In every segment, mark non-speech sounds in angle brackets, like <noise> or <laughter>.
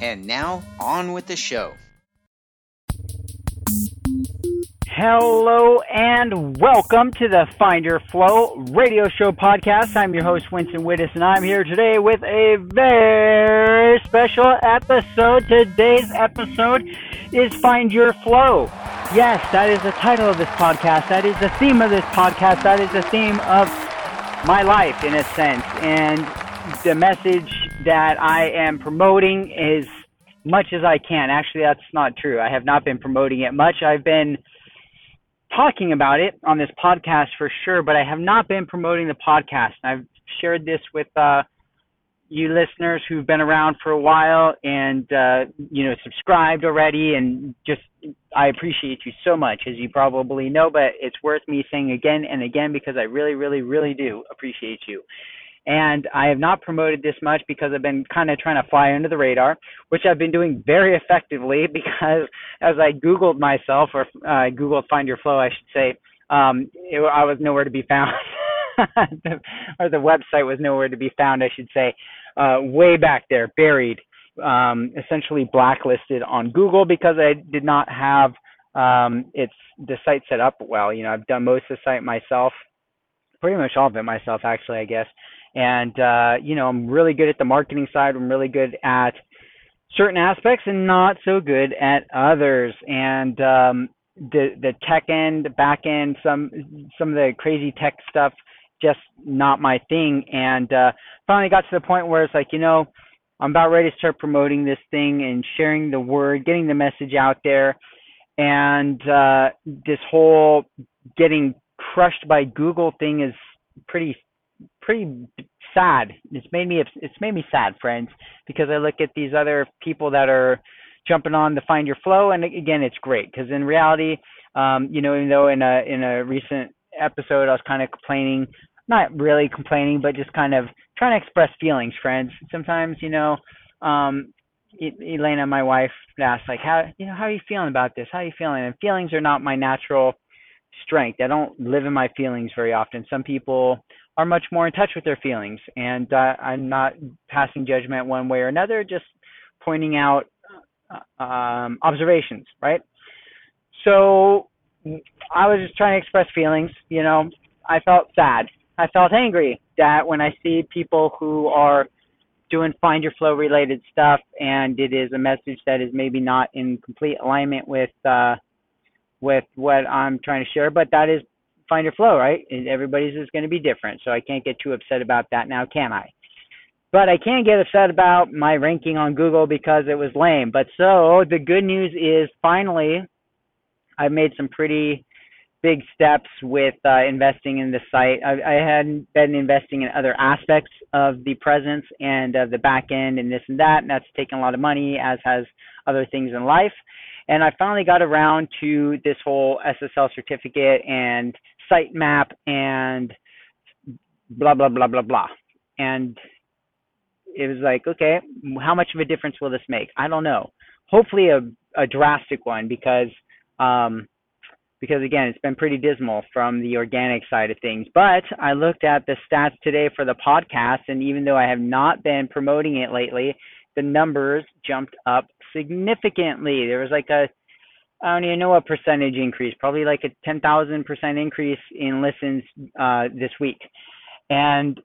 And now, on with the show. Hello and welcome to the Find Your Flow radio show podcast. I'm your host, Winston Wittes, and I'm here today with a very special episode. Today's episode is Find Your Flow. Yes, that is the title of this podcast. That is the theme of this podcast. That is the theme of my life, in a sense. And the message that I am promoting as much as I can. Actually, that's not true. I have not been promoting it much. I've been talking about it on this podcast for sure, but I have not been promoting the podcast. I've shared this with uh, you listeners who've been around for a while and uh, you know subscribed already, and just I appreciate you so much, as you probably know. But it's worth me saying again and again because I really, really, really do appreciate you. And I have not promoted this much because I've been kind of trying to fly under the radar, which I've been doing very effectively <laughs> because as I Googled myself, or uh, Googled Find Your Flow, I should say, um, it, I was nowhere to be found. <laughs> or the website was nowhere to be found, I should say, uh, way back there, buried, um, essentially blacklisted on Google because I did not have um, it's the site set up well. You know, I've done most of the site myself, pretty much all of it myself, actually, I guess and uh, you know I'm really good at the marketing side. I'm really good at certain aspects and not so good at others. And um, the the tech end, back end, some some of the crazy tech stuff, just not my thing. And uh, finally got to the point where it's like you know I'm about ready to start promoting this thing and sharing the word, getting the message out there. And uh, this whole getting crushed by Google thing is pretty pretty sad. It's made me it's made me sad, friends, because I look at these other people that are jumping on to find your flow, and again, it's great because in reality, um, you know, even though in a in a recent episode I was kind of complaining, not really complaining, but just kind of trying to express feelings, friends. Sometimes, you know, um, Elena, my wife, asked like, how you know, how are you feeling about this? How are you feeling? And feelings are not my natural strength. I don't live in my feelings very often. Some people are much more in touch with their feelings. And uh, I'm not passing judgment one way or another, just pointing out uh, um, observations, right? So I was just trying to express feelings. You know, I felt sad. I felt angry that when I see people who are doing find your flow related stuff and it is a message that is maybe not in complete alignment with uh, with what I'm trying to share, but that is find your flow, right? And everybody's is going to be different. So I can't get too upset about that now, can I? But I can get upset about my ranking on Google because it was lame. But so the good news is finally I've made some pretty big steps with uh, investing in the site. I, I had been investing in other aspects of the presence and of the back end and this and that, and that's taken a lot of money, as has other things in life. And I finally got around to this whole SSL certificate and sitemap and blah blah blah blah blah. And it was like okay how much of a difference will this make? I don't know. Hopefully a, a drastic one because um because again it's been pretty dismal from the organic side of things. But i looked at the stats today for the podcast and even though i have not been promoting it lately the numbers jumped up significantly. There was like a I don't even know what percentage increase, probably like a 10,000% increase in listens uh, this week. And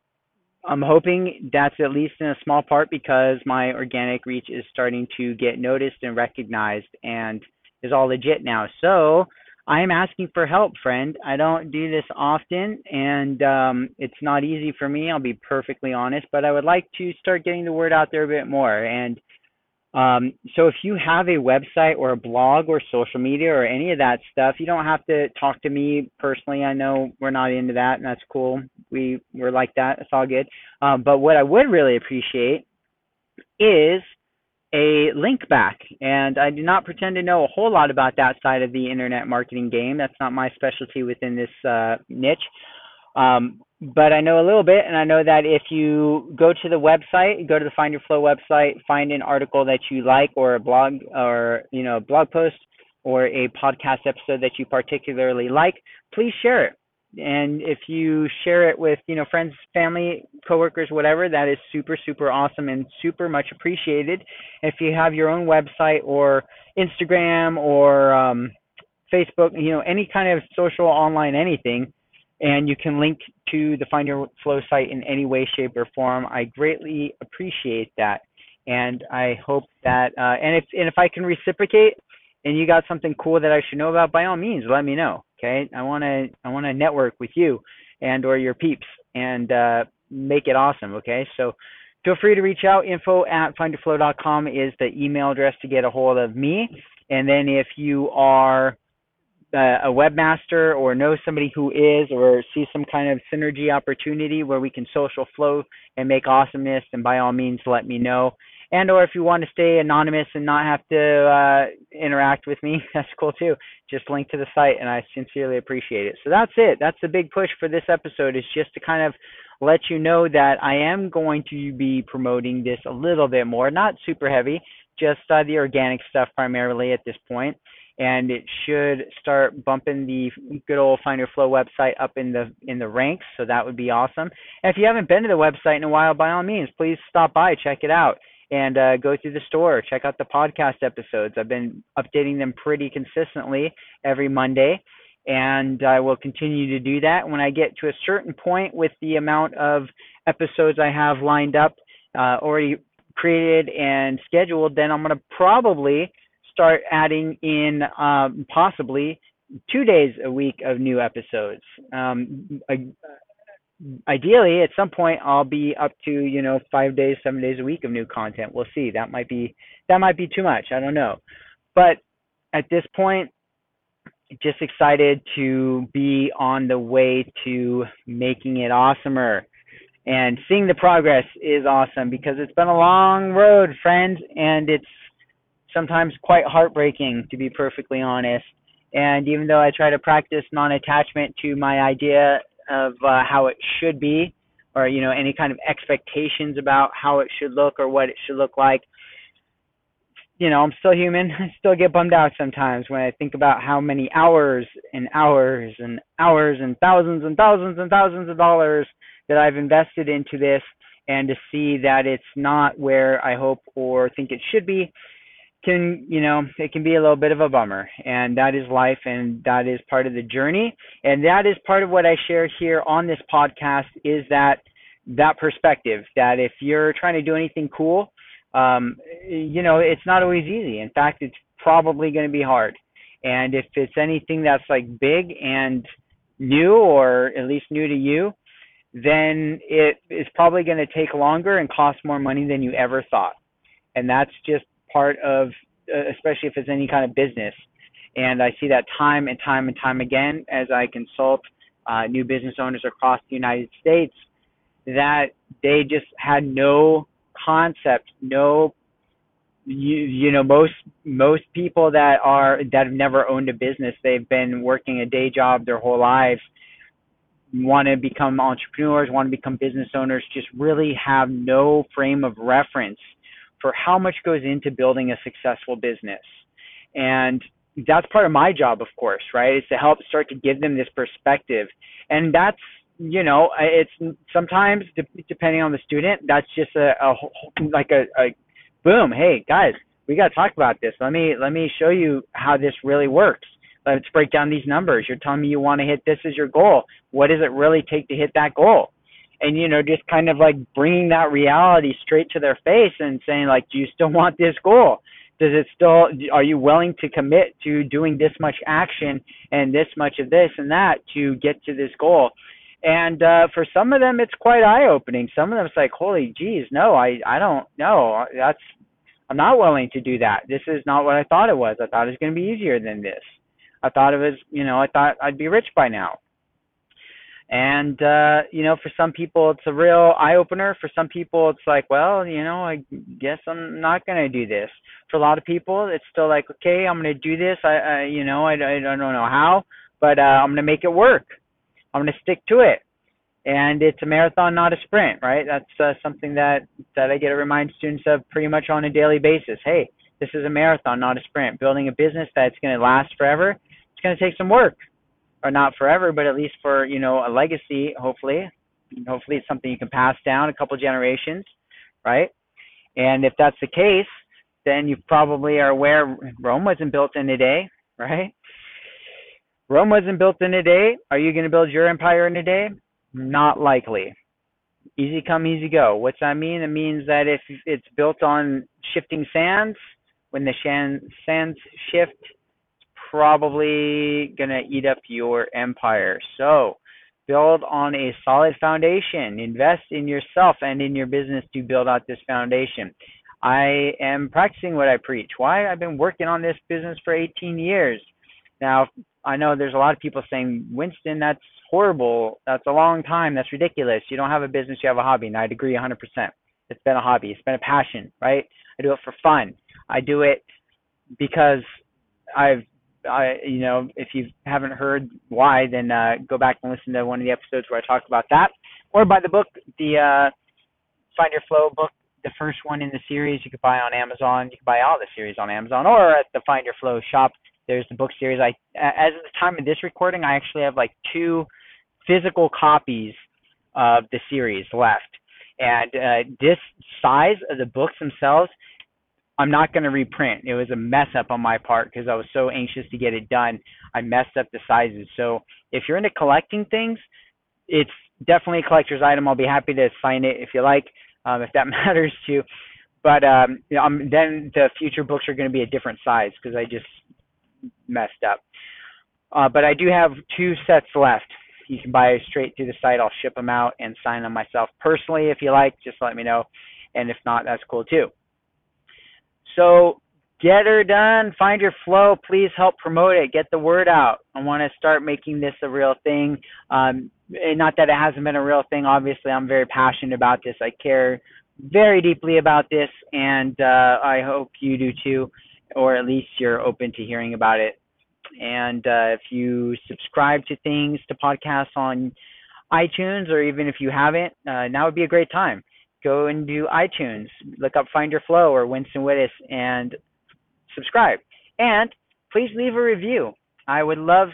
I'm hoping that's at least in a small part because my organic reach is starting to get noticed and recognized and is all legit now. So I'm asking for help, friend. I don't do this often and um, it's not easy for me, I'll be perfectly honest, but I would like to start getting the word out there a bit more. And um, so if you have a website or a blog or social media or any of that stuff, you don't have to talk to me personally. I know we're not into that, and that's cool. We we're like that. It's all good. Um, but what I would really appreciate is a link back. And I do not pretend to know a whole lot about that side of the internet marketing game. That's not my specialty within this uh, niche. Um, but I know a little bit, and I know that if you go to the website, go to the Find Your Flow website, find an article that you like, or a blog, or you know, a blog post, or a podcast episode that you particularly like, please share it. And if you share it with you know friends, family, coworkers, whatever, that is super super awesome and super much appreciated. If you have your own website or Instagram or um, Facebook, you know, any kind of social online anything and you can link to the Find Your Flow site in any way, shape, or form. I greatly appreciate that, and I hope that uh, and if and if I can reciprocate, and you got something cool that I should know about, by all means, let me know. Okay, I want to I want to network with you and or your peeps and uh, make it awesome. Okay, so feel free to reach out. Info at findyourflow.com is the email address to get a hold of me. And then if you are a webmaster or know somebody who is or see some kind of synergy opportunity where we can social flow and make awesomeness and by all means let me know. And or if you want to stay anonymous and not have to uh, interact with me <laughs> that's cool too. Just link to the site and i sincerely appreciate it. So that's it. That's the big push for this episode is just to kind of let you know that i am going to be promoting this a little bit more. Not super heavy just uh, the organic stuff primarily at this point and it should start bumping the good old Find Your Flow website up in the in the ranks. So that would be awesome. And if you haven't been to the website in a while, by all means, please stop by, check it out, and uh, go through the store, check out the podcast episodes. I've been updating them pretty consistently every Monday, and I will continue to do that. When I get to a certain point with the amount of episodes I have lined up, uh, already created and scheduled, then I'm going to probably start adding in um, possibly two days a week of new episodes. Um, ideally, at some point, I'll be up to you know five days, seven days a week of new content. We'll see. That might be that might be too much. I don't know, but at this point, just excited to be on the way to making it awesomer. And seeing the progress is awesome because it's been a long road, friends, and it's sometimes quite heartbreaking, to be perfectly honest. And even though I try to practice non-attachment to my idea of uh, how it should be, or you know any kind of expectations about how it should look or what it should look like, you know I'm still human. <laughs> I still get bummed out sometimes when I think about how many hours and hours and hours and thousands and thousands and thousands of dollars that I've invested into this, and to see that it's not where I hope or think it should be can you know it can be a little bit of a bummer. And that is life and that is part of the journey. And that is part of what i share here on this podcast is that that perspective that if you're trying to do anything cool um, you know it's not always easy. In fact it's probably going to be hard. And if it's anything that's like big and new or at least new to you then it is probably going to take longer and cost more money than you ever thought. And that's just part of, uh, especially if it's any kind of business. And I see that time and time and time again as I consult uh, new business owners across the United States that they just had no concept, no you you know most most people that are that have never owned a business they've been working a day job their whole lives want to become entrepreneurs want to become business owners just really have no frame of reference for how much goes into building a successful business. And that's part of my job, of course, right? Is to help start to give them this perspective. And that's, you know, it's sometimes depending on the student, that's just a, a like a, a boom. Hey guys, we got to talk about this. Let me, let me show you how this really works. Let's break down these numbers. You're telling me you want to hit this as your goal. What does it really take to hit that goal? And you know just kind of like bringing that reality straight to their face and saying like do you still <laughs> want this goal? Does it still are you willing to commit to doing this much action and this much of this and that to get to this goal? And uh for some of them it's quite eye opening some of them it's like holy geez no i i don't know. That's i'm not willing to do that. This is not what i thought it was. I thought it was going to be easier than this. I thought it was you know i thought i'd be rich by now And uh, you know, for some people it's a real eye opener. For some people it's like, well, you know, I guess I'm not gonna do this. For a lot of people, it's still like, okay, I'm gonna do this. I, I you know, I, I don't know how, but uh, I'm gonna make it work. I'm gonna stick to it. And it's a marathon, not a sprint, right? That's uh, something that that I get to remind students of pretty much on a daily basis. Hey, this is a marathon, not a sprint. Building a business that's going to last forever, it's going to take some work or not forever, but at least for you know a legacy. Hopefully, hopefully it's something you can pass down a couple generations, right? And if that's the case, then you probably are aware Rome wasn't built in a day, right? Rome wasn't built in a day. Are you going to build your empire in a day? Not likely. Easy come, easy go. What's that mean? It means that if it's built on shifting sands, when the sands shift, probably going to eat up your empire. So build on a solid foundation. Invest in yourself and in your business to build out this foundation. I am practicing what I preach. Why? I've been working on this business for 18 years. Now, I know there's a lot of people saying, Winston, that's horrible. That's a long time. That's ridiculous. You don't have a business, you have a hobby. And I'd agree 100%. It's been a hobby, it's been a passion, right? I do it for fun. I do it because I've I, you know, if you haven't heard why, then uh, go back and listen to one of the episodes where I talk about that, or buy the book, the uh, Find Your Flow book, the first one in the series. You could buy on Amazon. You can buy all the series on Amazon, or at the Find Your Flow shop. There's the book series. I, as of the time of this recording, I actually have like two physical copies of the series left, and uh, this size of the books themselves I'm not going to reprint. It was a mess up on my part because I was so anxious to get it done. I messed up the sizes. So if you're into collecting things, it's definitely a collector's item. I'll be happy to sign it if you like, um, if that <laughs> matters to you. But um, you know, um, then the future books are going to be a different size because I just messed up. Uh, but I do have two sets left. You can buy straight through the site. I'll ship them out and sign them myself personally if you like. Just let me know. And if not, that's cool too. So get her done. Find your flow. Please help promote it. Get the word out. I want to start making this a real thing. Um, not that it hasn't been a real thing. Obviously, I'm very passionate about this. I care very deeply about this, and uh, I hope you do too, or at least you're open to hearing about it. And uh, if you subscribe to things, to podcasts on iTunes, or even if you haven't, uh, now would be a great time go into iTunes, look up Find Your Flow or Winston Wittes, and subscribe. And please leave a review. I would love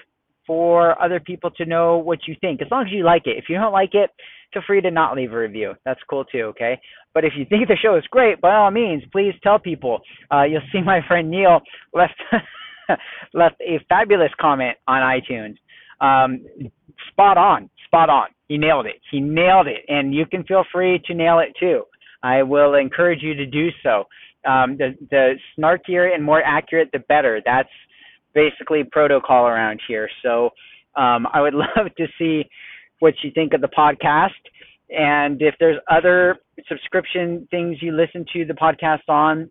for other people to know what you think, as long as you like it. If you don't like it, feel free to not leave a review. That's cool too, okay? But if you think the show is great, by all means, please tell people. Uh, you'll see my friend Neil left <laughs> left a fabulous comment on iTunes. Um, spot on, spot on. He nailed it. He nailed it. And you can feel free to nail it too. I will encourage you to do so. Um, the, the snarkier and more accurate, the better. That's basically protocol around here. So um, I would <laughs> love to see what you think of the podcast. And if there's other subscription things you listen to the podcast on,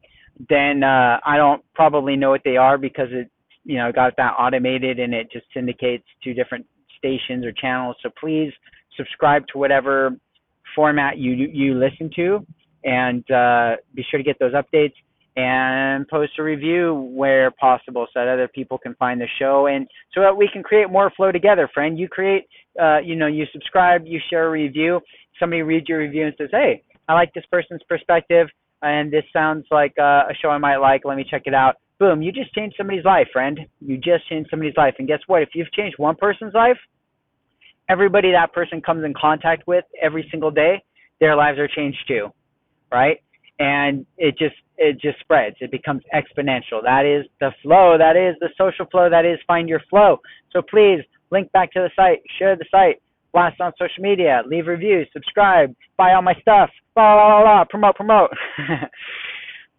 then uh, I don't probably know what they are because it, you know, got that automated and it just syndicates to different stations or channels. So please subscribe to whatever format you you listen to, and uh, be sure to get those updates and post a review where possible so that other people can find the show and so that we can create more flow together friend. You create uh, you know you subscribe you share a review. Somebody reads your review and says hey i like this person's perspective and this sounds like uh, a show i might like. Let me check it out boom you just changed somebody's life friend you just changed somebody's life and guess what if you've changed one person's life everybody that person comes in contact with every single day, their lives are changed too, right? And it just it just spreads. It becomes exponential. That is the flow. That is the social flow. That is find your flow. So please link back to the site, share the site, blast on social media, leave reviews, subscribe, buy all my stuff, blah blah blah, blah promote promote. <laughs>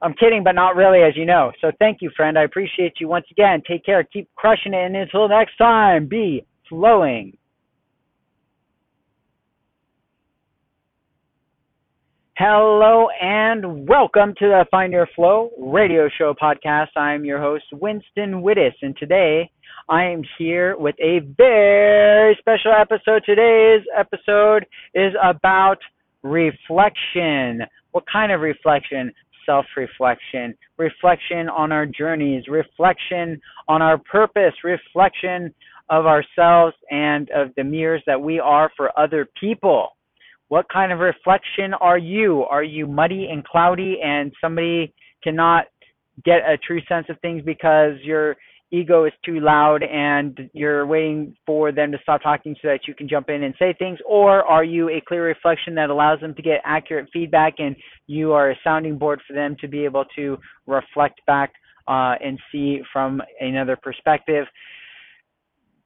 I'm kidding, but not really, as you know. So thank you, friend. I appreciate you once again. Take care. Keep crushing it. And until next time, be flowing. Hello and welcome to the Find Your Flow radio show podcast. I'm your host, Winston Wittes, and today I am here with a very special episode. Today's episode is about reflection. What kind of reflection? Self reflection, reflection on our journeys, reflection on our purpose, reflection of ourselves and of the mirrors that we are for other people. What kind of reflection are you? Are you muddy and cloudy and somebody cannot get a true sense of things because your ego is too loud and you're waiting for them to stop talking so that you can jump in and say things? Or are you a clear reflection that allows them to get accurate feedback and you are a sounding board for them to be able to reflect back uh, and see from another perspective?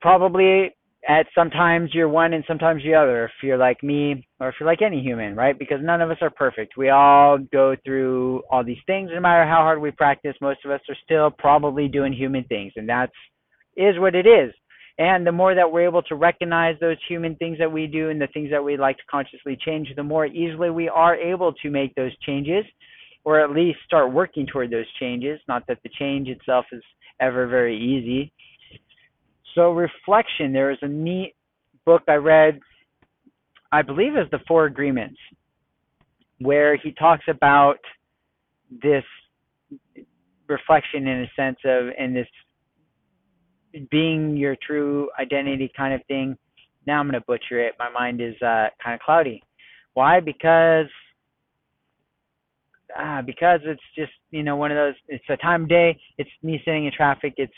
Probably at sometimes you're one and sometimes the other if you're like me or if you're like any human right? Because none of us are perfect. We all go through all these things. No matter how hard we practice most of us are still probably doing human things and that's is what it is. And the more that we're able to recognize those human things that we do and the things that we like to consciously change the more easily we are able to make those changes or at least start working toward those changes. Not that the change itself is ever very easy so reflection, there is a neat book I read, I believe is the Four Agreements, where he talks about this reflection in a sense of and this being your true identity kind of thing. Now I'm going to butcher it. My mind is uh, kind of cloudy. Why? Because ah, because it's just you know one of those. It's a time of day. It's me sitting in traffic. It's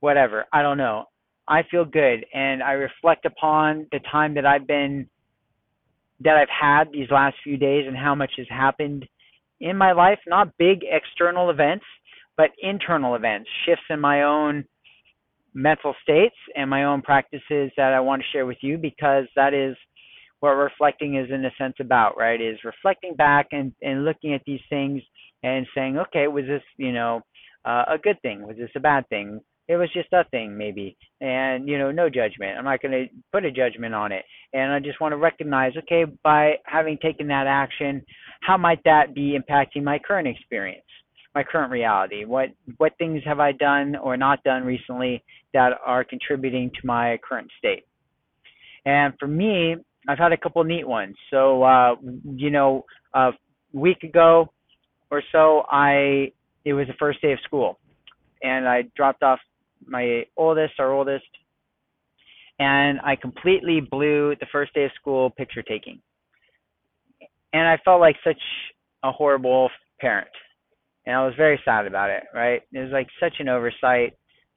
whatever. I don't know. I feel good and I reflect upon the time that I've been that I've had these last few days and how much has happened in my life, not big external events, but internal events, shifts in my own mental states and my own practices that I want to share with you because that is what reflecting is in a sense about, right? Is reflecting back and, and looking at these things and saying, okay, was this, you know, uh, a good thing? Was this a bad thing? It was just a thing maybe. And you know no judgment. I'm not going to put a judgment on it. And i just want to recognize okay by having taken that action how might that be impacting my current experience my current reality? What what things have i done or not done recently that are contributing to my current state? And for me i've had a couple neat ones. So uh you know a week ago or so i it was the first day of school. And I dropped off my oldest, our oldest, and I completely blew the first day of school picture taking. And I felt like such a horrible parent. And I was very sad about it, right? It was like such an oversight,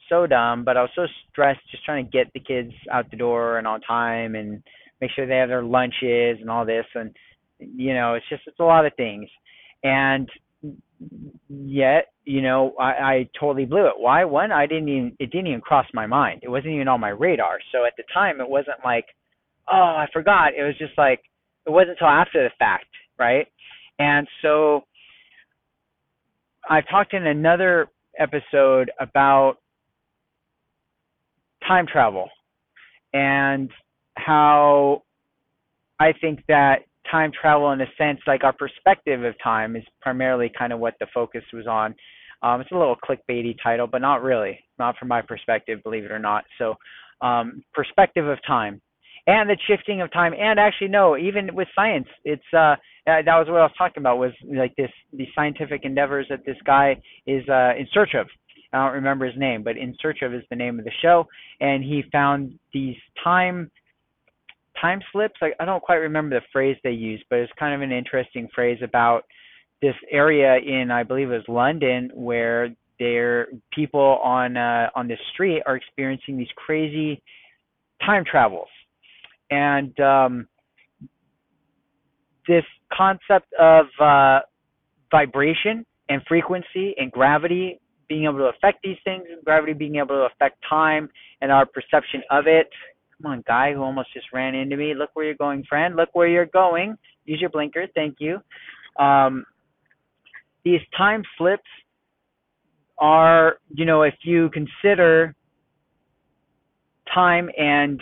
so dumb, but I was so stressed just trying to get the kids out the door and on time and make sure they have their lunches and all this and you know, it's just it's a lot of things. And yet, you know, I, I totally blew it. Why? One, I didn't even it didn't even cross my mind. It wasn't even on my radar. So at the time, it wasn't like, oh, I forgot. It was just like it wasn't until after the fact, right? And so I talked in another episode about time travel and how I think that time travel in a sense, like our perspective of time is primarily kind of what the focus was on. Um, it's a little clickbaity title, but not really, not from my perspective, believe it or not. So, um, perspective of time and the shifting of time, and actually, no, even with science, it's uh, that was what I was talking about was like this these scientific endeavors that this guy is uh, in search of. I don't remember his name, but in search of is the name of the show, and he found these time time slips. I, I don't quite remember the phrase they used, but it's kind of an interesting phrase about this area in I believe it was London where there people on uh, on the street are experiencing these crazy time travels, and um, this concept of uh, vibration and frequency and gravity being able to affect these things, and gravity being able to affect time and our perception of it Come on, guy who almost just ran into me. Look where you're going, friend. Look where you're going. Use your blinker. Thank you. Um, these time slips are, you know, if you consider time and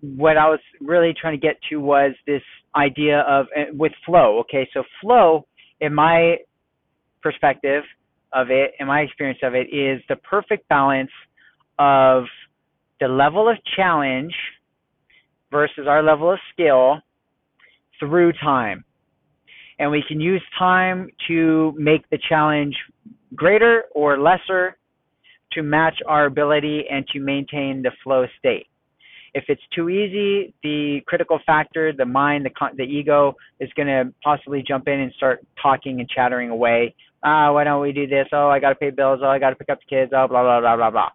what I was really trying to get to was this idea of uh, with flow. Okay, so flow, in my perspective of it, in my experience of it, is the perfect balance of the level of challenge versus our level of skill through time. And we can use time to make the challenge greater or lesser to match our ability and to maintain the flow state. If it's too easy, the critical factor, the mind, the, the ego is going to possibly jump in and start talking and chattering away. Ah, why don't we do this? Oh, I got to pay bills. Oh, I got to pick up the kids. Oh, blah, blah, blah, blah, blah.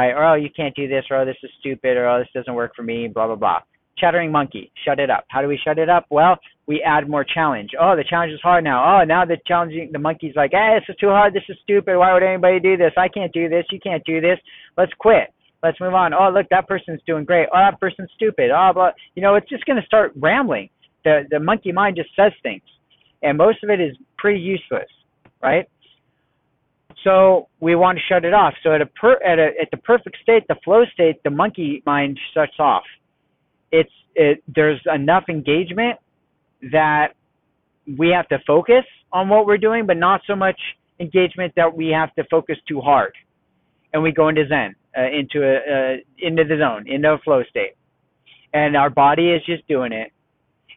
Right? Or, oh, you can't do this. Or, oh, this is stupid. Or, oh, this doesn't work for me. Blah, blah, blah. Chattering monkey. Shut it up. How do we shut it up? Well, we add more challenge. Oh, the challenge is hard now. Oh, now the challenging the monkey's like, hey, this is too hard. This is stupid. Why would anybody do this? I can't do this. You can't do this. Let's quit. Let's move on. Oh, look, that person's doing great. Oh, that person's stupid. Oh, blah. You know, it's just going to start rambling. The the monkey mind just says things, and most of it is pretty useless, right? So we want to shut it off. So at a per, at a at the perfect state, the flow state, the monkey mind shuts off. It's it there's enough engagement that we have to focus on what we're doing, but not so much engagement that we have to focus too hard, and we go into Zen uh, into a uh, into the zone, into a flow state, and our body is just doing it,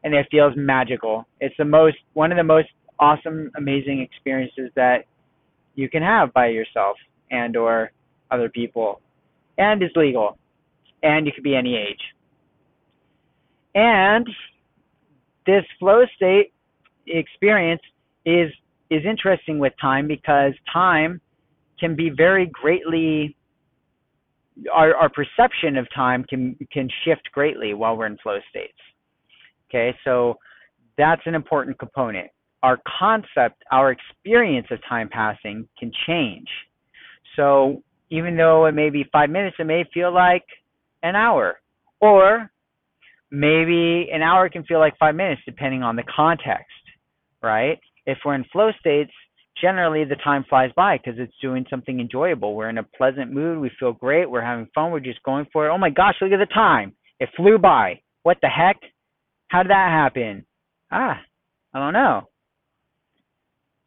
and it feels magical. It's the most one of the most awesome, amazing experiences that you can have by yourself and or other people, and is legal, and you could be any age. And this flow state experience is is interesting with time because time can be very greatly our, our perception of time can can shift greatly while we're in flow states. Okay, so that's an important component. Our concept, our experience of time passing can change. So even though it may be five minutes, it may feel like an hour. Or maybe an hour can feel like five minutes depending on the context, right? If we're in flow states, generally the time flies by because it's doing something enjoyable. We're in a pleasant mood. We feel great. We're having fun. We're just going for it. Oh my gosh, look at the time. It flew by. What the heck? How did that happen? Ah, I don't know.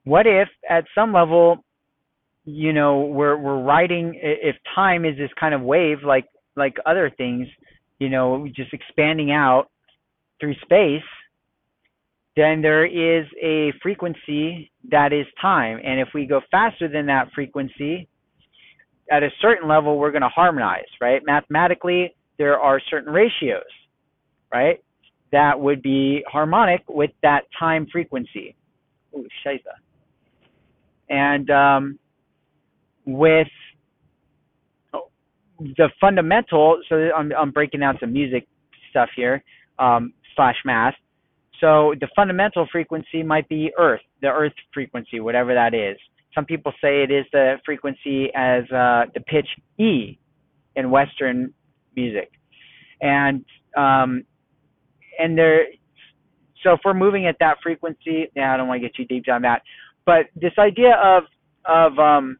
What if at some level, you know, we're we're riding if time is this kind of wave like like other things, you know, just expanding out through space, then there is a frequency that is time. And if we go faster than that frequency, at a certain level, we're going to harmonize, right? Mathematically, there are certain ratios, right, that would be harmonic with that time frequency. Ooh. And um, with the fundamental, so I'm, I'm breaking down some music stuff here, um, slash math. So the fundamental frequency might be Earth, the Earth frequency, whatever that is. Some people say it is the frequency as uh, the pitch E in Western music, and um, and there. So if we're moving at that frequency, yeah, I don't want to get too deep on that, but this idea of of um,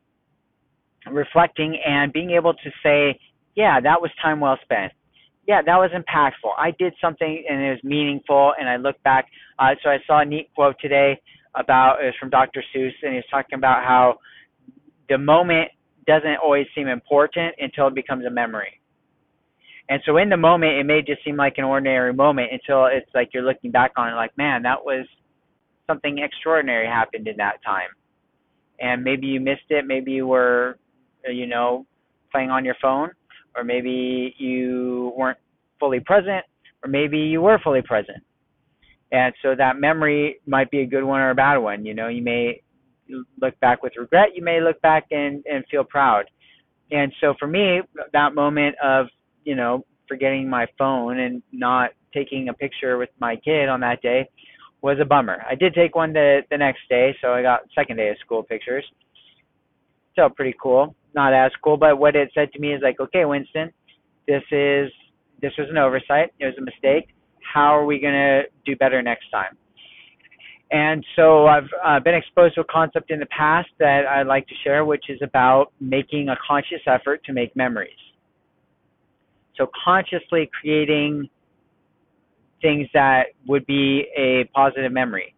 reflecting and being able to say, yeah, that was time well spent yeah, that was impactful. I did something and it was meaningful, and I look back. Uh, so I saw a neat quote today about it was from Dr. Seuss, and he was talking about how the moment doesn't always seem important until it becomes a memory. And so in the moment, it may just seem like an ordinary moment until it's like you're looking back on it, like, man, that was something extraordinary happened in that time. And maybe you missed it. Maybe you were, you know, playing on your phone or maybe you weren't fully present, or maybe you were fully present. And so that memory might be a good one or a bad one. You know, you may look back with regret, you may look back and, and feel proud. And so for me, that moment of, you know, forgetting my phone and not taking a picture with my kid on that day was a bummer. I did take one the, the next day, so I got second day of school pictures. Still pretty cool not as cool. But what it said to me is like, okay, Winston, this is this was an oversight. It was a mistake. How are we to do better next time? And so I've uh, been exposed to a concept in the past that I'd like to share, which is about making a conscious effort to make memories. So consciously creating things that would be a positive memory,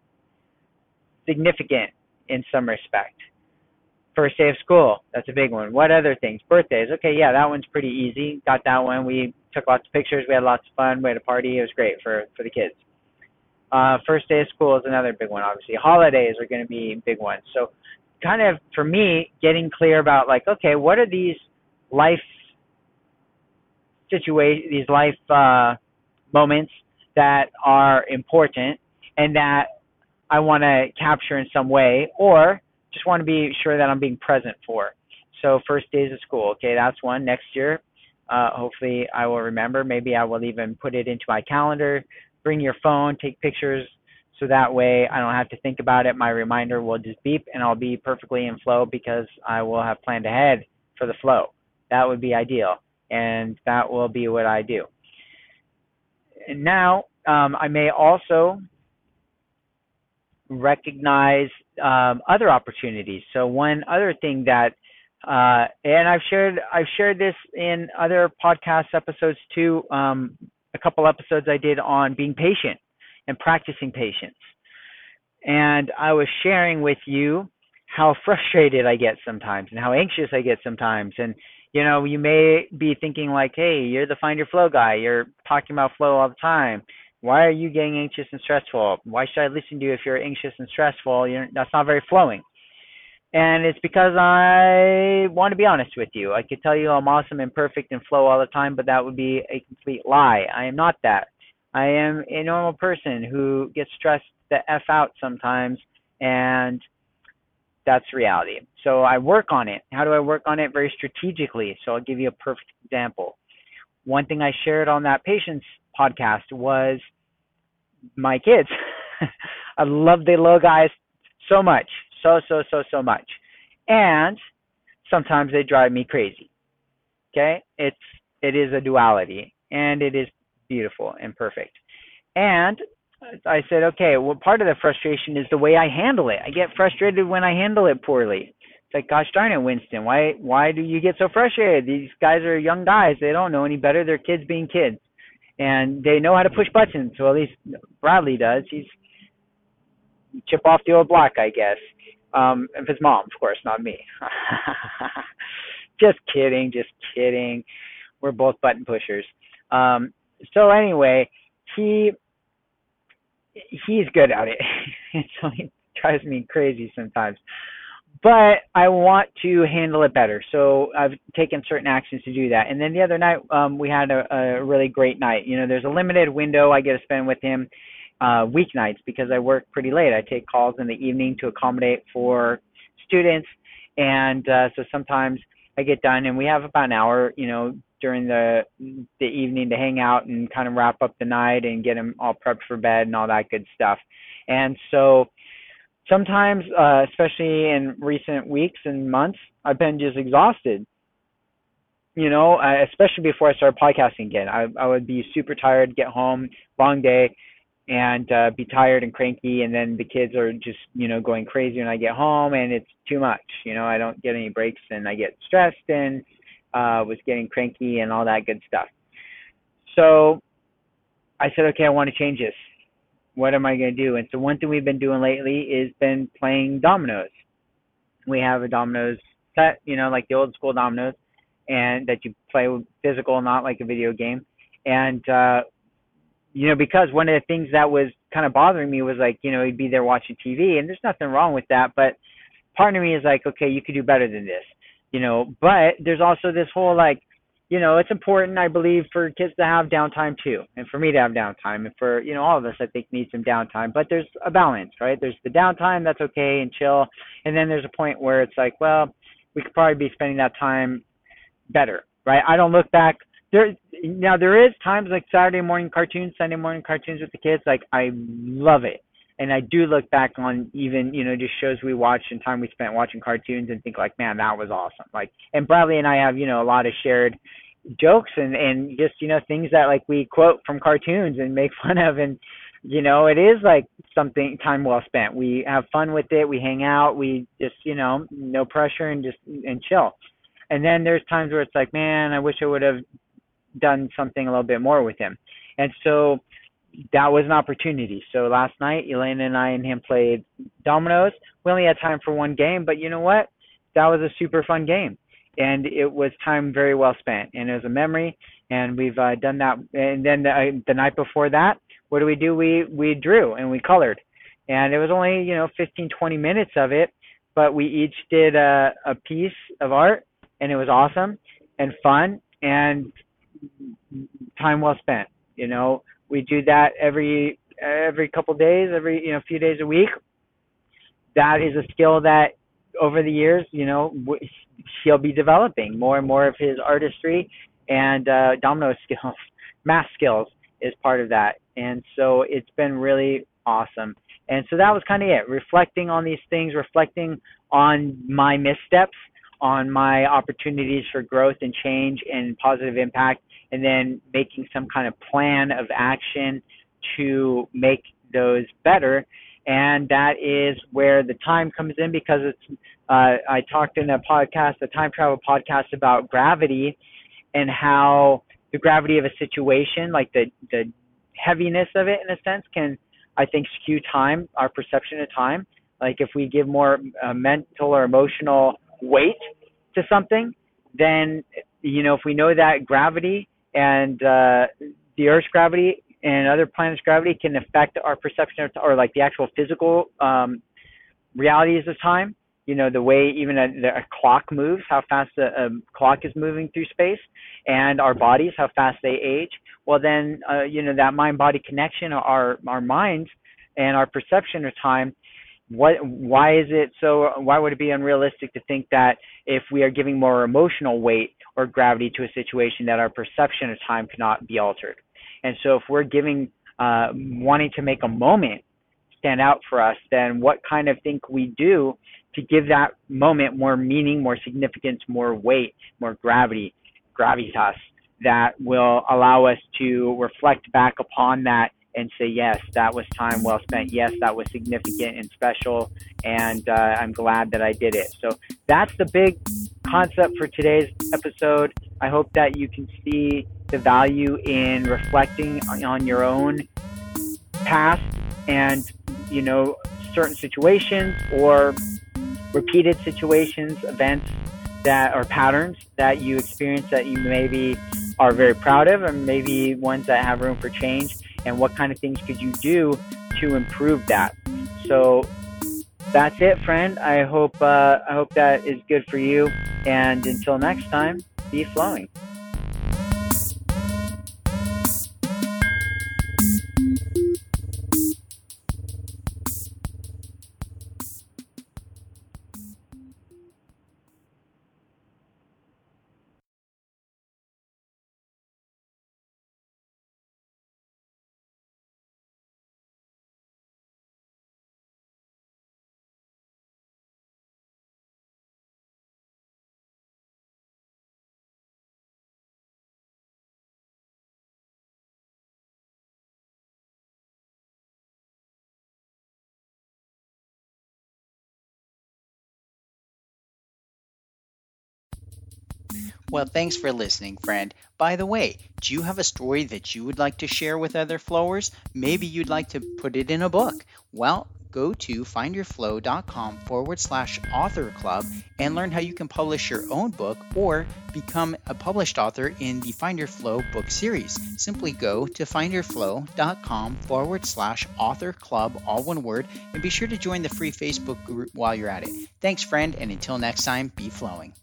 significant in some respect. First day of school, that's a big one. What other things? Birthdays, okay, yeah, that one's pretty easy. Got that one. We took lots of pictures. We had lots of fun. We had a party. It was great for for the kids. Uh, first day of school is another big one, obviously. Holidays are going to be big ones. So, kind of for me, getting clear about like, okay, what are these life situations, these life uh, moments that are important and that I want to capture in some way, or just want to be sure that I'm being present for. So, first days of school, okay, that's one. Next year, uh, hopefully, I will remember. Maybe I will even put it into my calendar. Bring your phone, take pictures, so that way I don't have to think about it. My reminder will just beep, and I'll be perfectly in flow because I will have planned ahead for the flow. That would be ideal, and that will be what I do. And now um, I may also recognize um, other opportunities. So one other thing that uh, and I've shared I've shared this in other podcast episodes too. Um, a couple episodes I did on being patient and practicing patience. And I was sharing with you how frustrated I get sometimes and how anxious I get sometimes. And you know, you may be thinking like, "Hey, you're the find your flow guy. You're talking about flow all the time. Why are you getting anxious and stressful? Why should I listen to you if you're anxious and stressful? You're, that's not very flowing." And it's because I want to be honest with you. I could tell you I'm awesome and perfect and flow all the time, but that would be a complete lie. I am not that. I am a normal person who gets stressed the F out sometimes, and that's reality. So I work on it. How do I work on it? Very strategically. So I'll give you a perfect example. One thing I shared on that patience podcast was my kids. <laughs> I love the little guys so much so so so so much. And sometimes they drive me crazy. Okay? It's it is a duality and it is beautiful and perfect. And i said okay well part of the frustration is the way i handle it. I get frustrated when i handle it poorly. It's like gosh darn it winston why why do you get so frustrated? These guys are young guys. They don't know any better. They're kids being kids and they know how to push buttons so at least bradley does he's chip off the old block i guess um, if his mom, of course, not me. <laughs> just kidding, just kidding. We're both button pushers. Um, so anyway, he he's good at it. <laughs> so he drives me crazy sometimes. But I want to handle it better. So I've taken certain actions to do that. And then the other night, um, we had a, a really great night. You know, there's a limited window I get to spend with him uh, weeknights because I work pretty late. I take calls in the evening to accommodate for students, and uh, so sometimes I get done, and we have about an hour, you know, during the the evening to hang out and kind of wrap up the night and get them all prepped for bed and all that good stuff. And so sometimes, uh, especially in recent weeks and months, I've been just exhausted. You know, especially before I started podcasting again, I I would be super tired, get home, long day, and uh, be tired and cranky and then the kids are just you know going crazy when i get home and it's too much. You know i don't get any breaks and i get stressed and uh was getting cranky and all that good stuff. So i said okay i want to change this what am i going to do? And so one thing we've been doing lately is been playing dominoes. We have a dominoes set you know like the old school dominoes and that you play physical not like a video game. And uh you know, because one of the things that was kind of bothering me was like, you know, he'd be there watching TV, and there's nothing wrong with that, but part of me is like, okay, you could do better than this, you know. But there's also this whole like, you know, it's important, I believe, for kids to have downtime too, and for me to have downtime, and for you know all of us, I think, need some downtime. But there's a balance, right? There's the downtime that's okay and chill, and then there's a point where it's like, well, we could probably be spending that time better, right? I don't look back there now there is times like Saturday morning cartoons, Sunday morning cartoons with the kids. Like I love it, and I do look back on even you know just shows we watched and time we spent watching cartoons and think like, man, that was awesome. Like, and Bradley and I have you know a lot of shared jokes and and just you know things that like we quote from cartoons and make <laughs> fun of. And you know it is like something time well spent. We have fun with it. We hang out. We just you know no pressure and just and chill. And then there's times where it's like man i wish i would have done something a little bit more with him. And so that was an opportunity. So last night, Elena and I and him played dominoes. We only had time for one game, but you know what? That was a super fun game, and it was time very well spent, and it was a memory. And we've uh, done that. And then the, uh, the night before that, what do we do? We we drew and we colored, and it was only you know 15 20 minutes of it, but we each did a, a piece of art, and it was awesome and fun and time well spent. You know, we do that every every couple days, every you know few days a week. That is a skill that over the years, you know, he'll be developing more and more of his artistry and uh, domino <laughs> skills, math skills is part of that. And so it's been really awesome. And so that was kind of it, reflecting on these things, reflecting on my missteps, on my opportunities for growth and change and positive impact, and then making some kind of plan of action to make those better. And that is where the time comes in because it's, uh, I talked in a podcast, a time travel podcast about gravity and how the gravity of a situation, like the, the heaviness of it in a sense, can, I think, skew time, our perception of time. Like if we give more uh, mental or emotional weight to something, then, you know, if we know that gravity and uh, the Earth's gravity and other planets' gravity can affect our perception of, or like the actual physical um, realities of time. You know, the way even a, a clock moves, how fast a, a clock is moving through space, and our bodies, how fast they age. Well, then, uh, you know, that mind-body connection, our our minds, and our perception of time what why is it so why would it be unrealistic to think that if we are giving more emotional weight or gravity to a situation that our perception of time cannot be altered. And so if we're giving uh, wanting to make a moment stand out for us then what kind of thing we do to give that moment more meaning more significance more weight more gravity gravitas that will allow us to reflect back upon that and say, yes, that was time well spent. Yes, that was significant and special. And uh, I'm glad that I did it. So that's the big concept for today's episode. I hope that you can see the value in reflecting on your own past and, you know, certain situations or repeated situations, events that are patterns that you experience that you maybe are very proud of and maybe ones that have room for change and what kind of things could you do to improve that. So that's it, friend. I hope uh, I hope that is good for you. And until next time, be flowing. Well, thanks for listening, friend. By the way, do you have a story that you would like to share with other flowers? Maybe you'd like to put it in a book. Well, go to findyourflow.com forward slash author club and learn how you can publish your own book or become a published author in the Find Your Flow book series. Simply go to findyourflow.com forward slash author club, all one word, and be sure to join the free Facebook group while you're at it. Thanks, friend, and until next time, be flowing.